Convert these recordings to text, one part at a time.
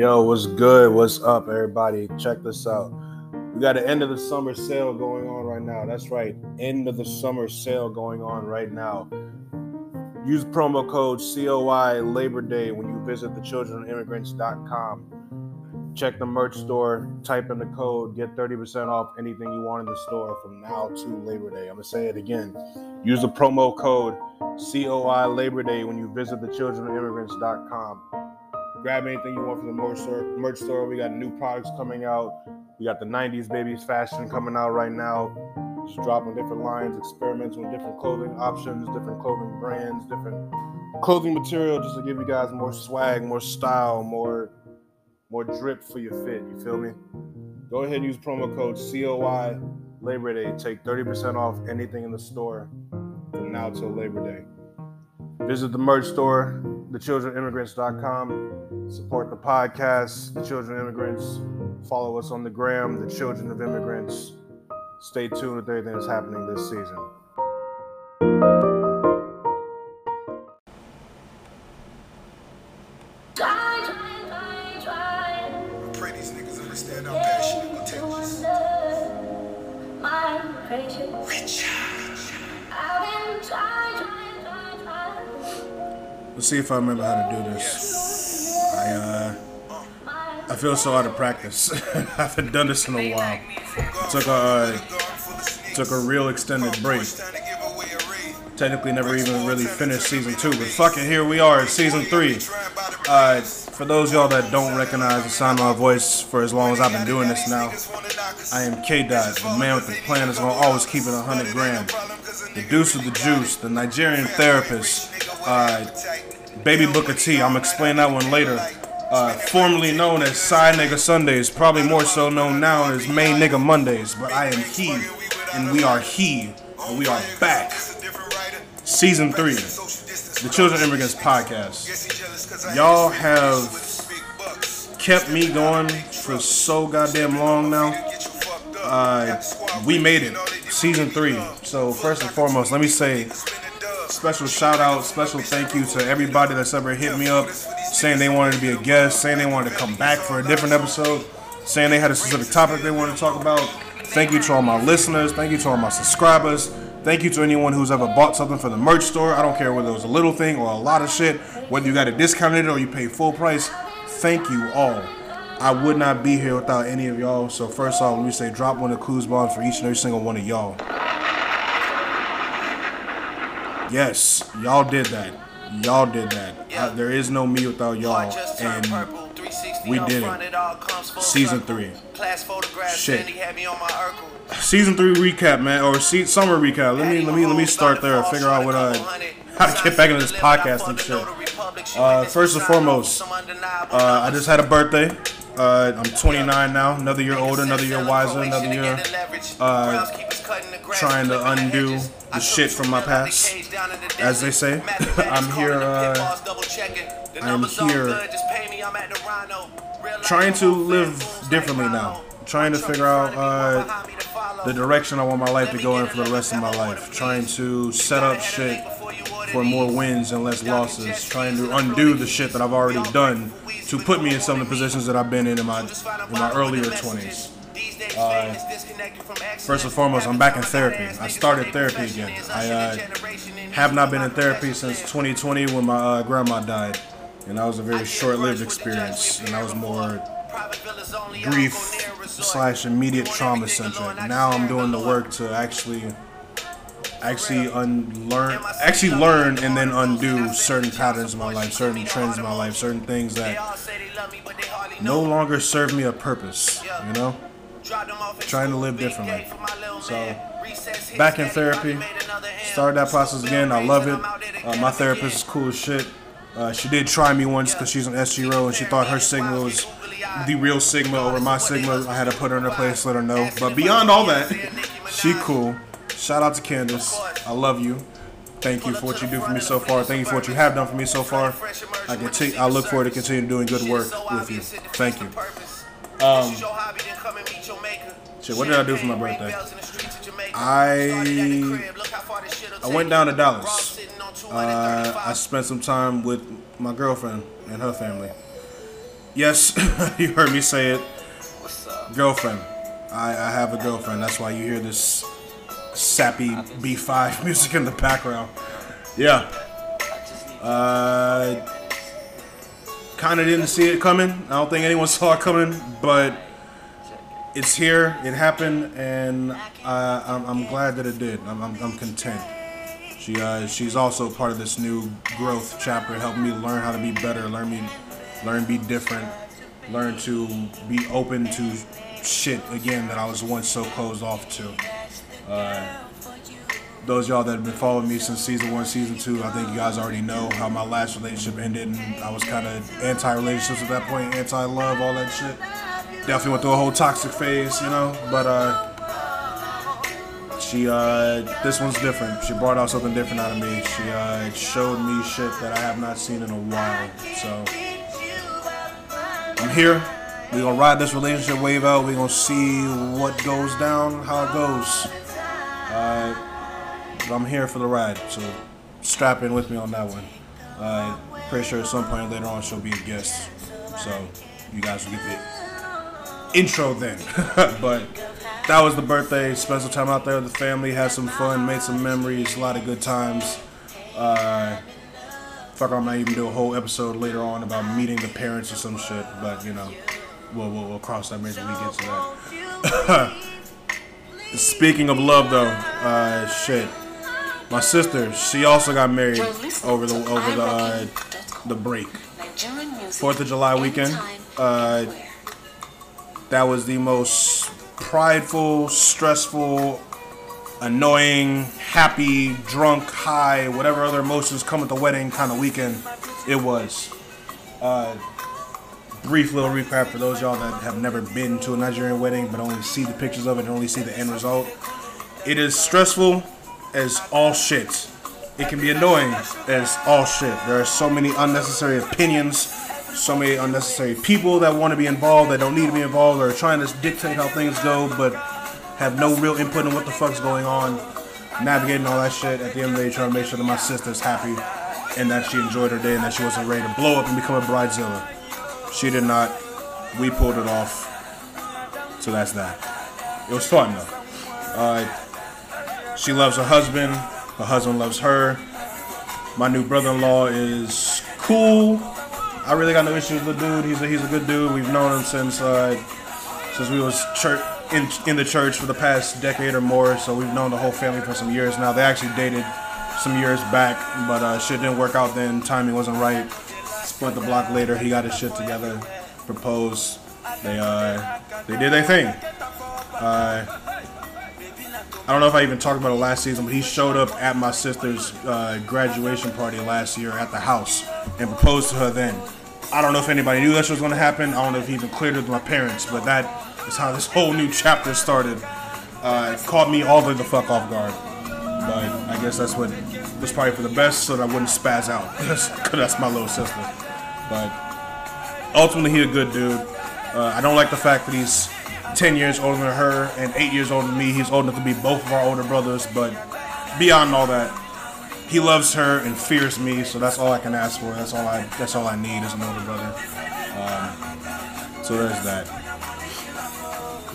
Yo, what's good? What's up, everybody? Check this out. We got an end of the summer sale going on right now. That's right, end of the summer sale going on right now. Use promo code COI Labor Day when you visit thechildrenimmigrants.com. Check the merch store, type in the code, get 30% off anything you want in the store from now to Labor Day. I'm going to say it again. Use the promo code COI Labor Day when you visit thechildrenimmigrants.com. Grab anything you want from the merch store. Merch store. We got new products coming out. We got the 90s babies fashion coming out right now. Just dropping different lines, experimenting with different clothing options, different clothing brands, different clothing material, just to give you guys more swag, more style, more more drip for your fit. You feel me? Go ahead and use promo code COI Labor Day. Take 30% off anything in the store from now till Labor Day. Visit the merch store, thechildrenimmigrants.com. Support the podcast, The Children Immigrants. Follow us on the gram, The Children of Immigrants. Stay tuned with everything that's happening this season. Let's see if I remember how to do this. I uh, I feel so out of practice. I haven't done this in a while. Took a uh, took a real extended break. Technically, never even really finished season two, but fuck it, here we are, season three. Uh, for those y'all that don't recognize the sound of my voice for as long as I've been doing this now, I am K Dot, the man with the plan that's gonna always keep it 100 grand. The deuce of the juice, the Nigerian therapist, uh, Baby Booker T. I'm gonna explain that one later. Uh, formerly known as Side Nigga Sundays, probably more so known now as Main Nigga Mondays, but I am he, and we are he, and we are back. Season three, the Children Immigrants podcast. Y'all have kept me going for so goddamn long now. Uh, we made it, season three. So first and foremost, let me say special shout out, special thank you to everybody that's ever hit me up saying they wanted to be a guest, saying they wanted to come back for a different episode, saying they had a specific topic they wanted to talk about. Thank you to all my listeners. Thank you to all my subscribers. Thank you to anyone who's ever bought something from the merch store. I don't care whether it was a little thing or a lot of shit, whether you got it discounted or you paid full price. Thank you all. I would not be here without any of y'all. So first off, let me say drop one of the clues bombs for each and every single one of y'all. Yes, y'all did that. Y'all did that. Uh, there is no me without y'all, and we did it. Season three. Shit. Season three recap, man, or se- summer recap. Let me let me let me start there. and Figure out what uh how to get back into this podcast and shit. Uh, first and foremost, uh, I just had a birthday. Uh, I'm 29 now. Another year older, another year wiser, another year uh, trying to undo the shit from my past, as they say. I'm here. Uh, I'm here trying to live differently now. Trying to figure out uh, the direction I want my life to go in for the rest of my life. Trying to set up shit for more wins and less losses. Trying to undo the shit that I've already done to put me in some of the positions that I've been in in my in my earlier 20s. Uh, first and foremost, I'm back in therapy. I started therapy again. I uh, have not been in therapy since 2020 when my uh, grandma died, and that was a very short-lived experience, and that was more grief slash immediate trauma centric. Now I'm doing the work to actually actually unlearn actually learn and then undo certain patterns in my life, certain trends in my life, certain things that no longer serve me a purpose, you know? Trying to live differently. So back in therapy, started that process again. I love it. Uh, my therapist is cool as shit. Uh, she did try me once because she's an SGRO and she thought her Sigma was the real Sigma over my Sigma. I had to put her in her place, let her know. But beyond all that, she cool. Shout out to Candace. I love you. Thank you for what you do for me so far. Thank you for what you have done for me so far. I continue, I look forward to continue doing good work with you. Thank you. Um, shit, what did I do for my birthday? I I went down to Dallas. Uh, I spent some time with my girlfriend and her family. Yes, you heard me say it. Girlfriend. I, I have a girlfriend. That's why you hear this sappy B5 music in the background. Yeah. Uh, kind of didn't see it coming. I don't think anyone saw it coming, but it's here. It happened, and uh, I'm, I'm glad that it did. I'm, I'm, I'm content. She uh, she's also part of this new growth chapter, helping me learn how to be better, learn me, learn be different, learn to be open to shit again that I was once so closed off to. Uh, those y'all that have been following me since season one, season two, I think you guys already know how my last relationship ended, and I was kind of anti-relationships at that point, anti-love, all that shit. Definitely went through a whole toxic phase, you know. But uh, she, uh, this one's different. She brought out something different out of me. She uh, showed me shit that I have not seen in a while. So I'm here. We're gonna ride this relationship wave out. We're gonna see what goes down, how it goes. Uh, but I'm here for the ride, so strap in with me on that one. Uh, pretty sure at some point later on she'll be a guest, so you guys will get the intro then. but that was the birthday, special time out there with the family, had some fun, made some memories, a lot of good times. Uh, fuck, I might even do a whole episode later on about meeting the parents or some shit, but you know, we'll, we'll, we'll cross that bridge when we get to that. Speaking of love, though, uh, shit, my sister, she also got married over the over the uh, the break, Fourth of July weekend. Uh, that was the most prideful, stressful, annoying, happy, drunk, high, whatever other emotions come at the wedding kind of weekend it was. Uh, brief little recap for those y'all that have never been to a Nigerian wedding but only see the pictures of it and only see the end result. It is stressful as all shit. It can be annoying as all shit. There are so many unnecessary opinions, so many unnecessary people that want to be involved that don't need to be involved or are trying to dictate how things go but have no real input in what the fuck's going on. Navigating all that shit at the end of the day, trying to make sure that my sister's happy and that she enjoyed her day and that she wasn't ready to blow up and become a bridezilla. She did not. We pulled it off. So that's that. It was fun though. Uh, she loves her husband. Her husband loves her. My new brother-in-law is cool. I really got no issues with the dude. He's a, he's a good dude. We've known him since uh, since we was church in in the church for the past decade or more. So we've known the whole family for some years now. They actually dated some years back, but uh, shit didn't work out then. Timing wasn't right. Split the block later. He got his shit together. Proposed. They uh they did their thing. Uh, I don't know if I even talked about it last season, but he showed up at my sister's uh, graduation party last year at the house and proposed to her then. I don't know if anybody knew that was going to happen. I don't know if he even cleared it with my parents, but that is how this whole new chapter started. Uh, it caught me all the fuck off guard. But I guess that's what was probably for the best so that I wouldn't spaz out. Because that's my little sister. But ultimately, he a good dude. Uh, I don't like the fact that he's 10 years older than her and 8 years older than me. He's old enough to be both of our older brothers, but beyond all that, he loves her and fears me, so that's all I can ask for. That's all I that's all I need as an older brother. Um, so there's that.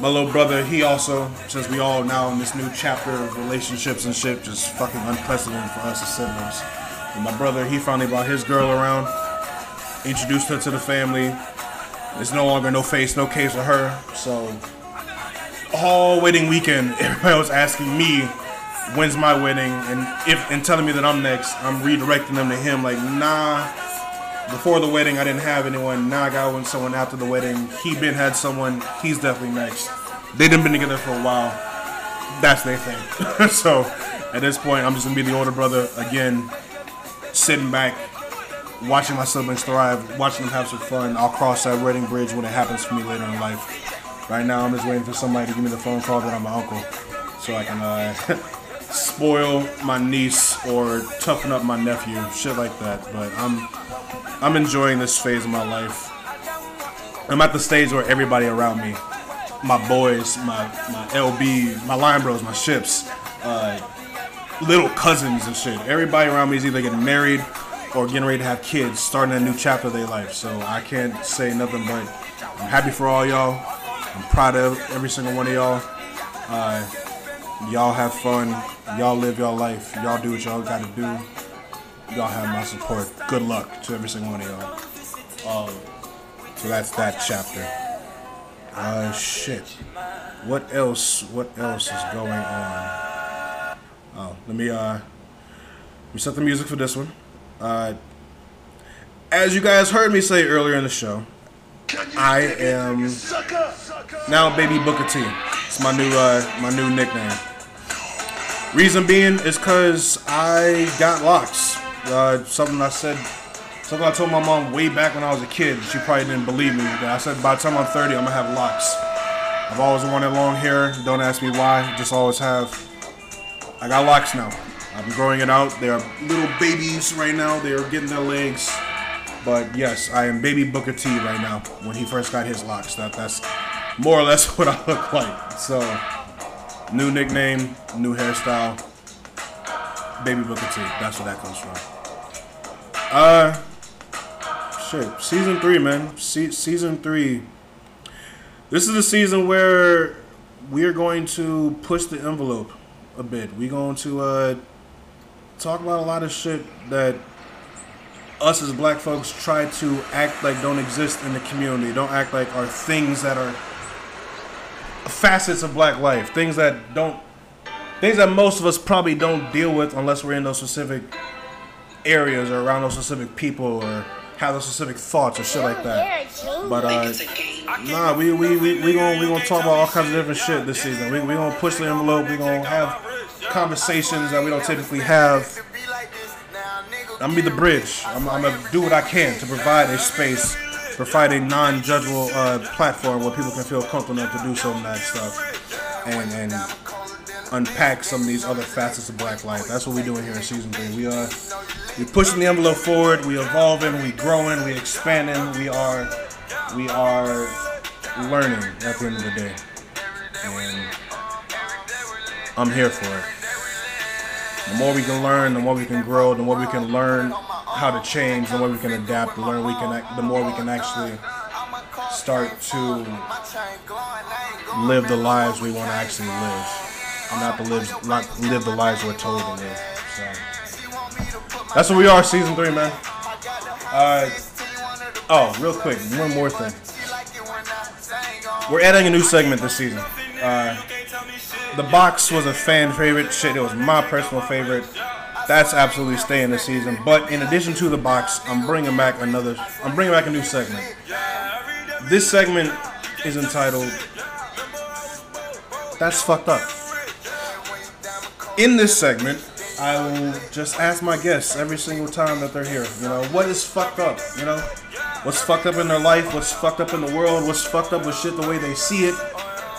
My little brother, he also, since we all now in this new chapter of relationships and shit, just fucking unprecedented for us as siblings. And my brother, he finally brought his girl around, introduced her to the family. There's no longer no face, no case with her. So all wedding weekend, everybody was asking me when's my wedding, and if and telling me that I'm next. I'm redirecting them to him. Like, nah. Before the wedding, I didn't have anyone. Now I got one someone after the wedding. He been had someone. He's definitely next. They done been together for a while. That's their thing. so at this point, I'm just gonna be the older brother again, sitting back, watching my siblings thrive, watching them have some fun. I'll cross that wedding bridge when it happens for me later in life. Right now, I'm just waiting for somebody to give me the phone call that I'm my uncle, so I can uh, spoil my niece or toughen up my nephew, shit like that. But I'm I'm enjoying this phase of my life. I'm at the stage where everybody around me, my boys, my my LB, my line bros, my ships, uh, little cousins and shit. Everybody around me is either getting married, or getting ready to have kids, starting a new chapter of their life. So I can't say nothing but I'm happy for all y'all. I'm proud of every single one of y'all. Uh, y'all have fun. Y'all live your life. Y'all do what y'all got to do. Y'all have my support. Good luck to every single one of y'all. Um, so that's that chapter. Uh, shit. What else? What else is going on? Oh, let me uh, let me set the music for this one. Uh, as you guys heard me say earlier in the show, I am now Baby Booker T. It's my new uh, my new nickname. Reason being is because I got locks. Uh, something I said, something I told my mom way back when I was a kid. She probably didn't believe me. But I said by the time I'm 30, I'm gonna have locks. I've always wanted long hair. Don't ask me why. Just always have. I got locks now. I'm growing it out. They are little babies right now. They are getting their legs. But yes, I am baby Booker T right now. When he first got his locks, that that's more or less what I look like. So, new nickname, new hairstyle, baby Booker T. That's where that comes from. Uh, shit. Season three, man. Se- season three. This is the season where we are going to push the envelope a bit. We're going to uh, talk about a lot of shit that us as black folks try to act like don't exist in the community, don't act like are things that are facets of black life, things that don't, things that most of us probably don't deal with unless we're in those specific areas or around those specific people or have those specific thoughts or shit like that. But uh, nah, we we we we gonna we gonna talk about all kinds of different shit this season. We we gonna push the envelope. We gonna have conversations that we don't typically have. I'm gonna be the bridge. I'm, I'm, gonna do what I can to provide a space, provide a non-judgeable uh, platform where people can feel comfortable enough to do some of that stuff, and and unpack some of these other facets of Black life. That's what we're doing here in season three. We are we're pushing the envelope forward. We're evolving. We're growing. We're expanding. We are we are learning at the end of the day, and I'm here for it. The more we can learn, the more we can grow, the more we can learn how to change, the more we can adapt, the learn we can, the more we can actually start to live the lives we want to actually live, and not to live, not live the lives we're told to live. So that's what we are, season three, man. Uh, oh, real quick, one more thing. We're adding a new segment this season. Uh, the box was a fan favorite. Shit, it was my personal favorite. That's absolutely staying this season. But in addition to the box, I'm bringing back another. I'm bringing back a new segment. This segment is entitled "That's Fucked Up." In this segment, I will just ask my guests every single time that they're here. You know, what is fucked up? You know, what's fucked up in their life? What's fucked up in the world? What's fucked up with shit the way they see it?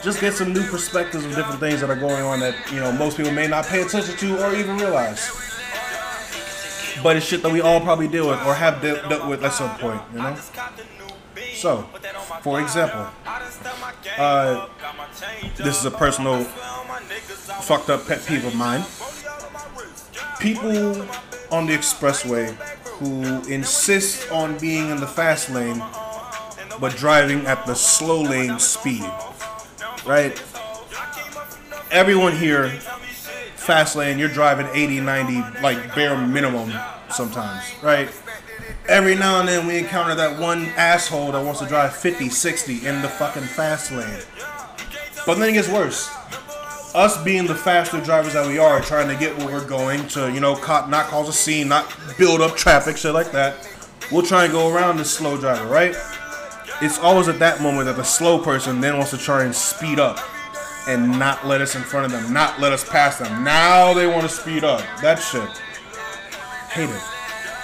Just get some new perspectives of different things that are going on that you know most people may not pay attention to or even realize. But it's shit that we all probably deal with or have de- dealt with at some point, you know. So, for example, uh, this is a personal fucked up pet peeve of mine. People on the expressway who insist on being in the fast lane but driving at the slow lane speed right? Everyone here, fast lane, you're driving 80, 90, like bare minimum sometimes, right? Every now and then we encounter that one asshole that wants to drive 50, 60 in the fucking fast lane. But then it gets worse. Us being the faster drivers that we are, trying to get where we're going to, you know, not cause a scene, not build up traffic, shit like that. We'll try and go around this slow driver, right? It's always at that moment that the slow person then wants to try and speed up and not let us in front of them, not let us pass them. Now they want to speed up. That shit. Hate it.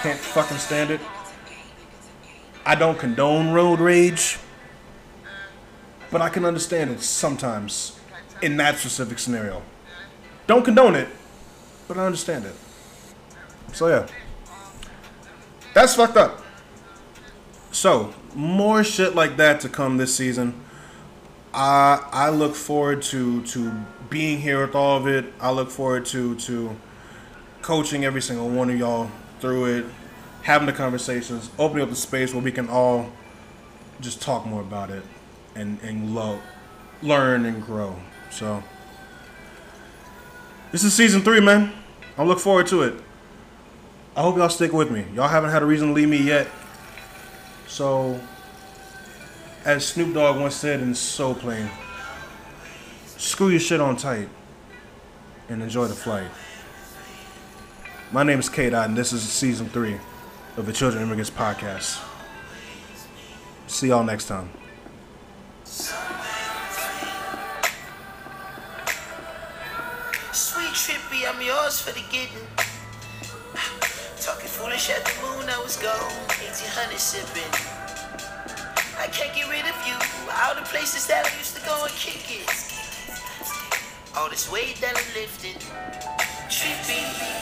Can't fucking stand it. I don't condone road rage, but I can understand it sometimes in that specific scenario. Don't condone it, but I understand it. So yeah. That's fucked up. So, more shit like that to come this season. I I look forward to to being here with all of it. I look forward to to coaching every single one of y'all through it. having the conversations, opening up the space where we can all just talk more about it and and learn and grow. So this is season three, man. I look forward to it. I hope y'all stick with me. Y'all haven't had a reason to leave me yet. So, as Snoop Dogg once said in So Plain, screw your shit on tight and enjoy the flight. My name is K Dot, and this is season three of the Children Immigrants Podcast. See y'all next time. Sweet trippy, I'm yours for the getting. Foolish at the moon, I was gone. 1800 sipping. I can't get rid of you. All the places that I used to go and kick it. All this weight that I'm lifting. Trippy.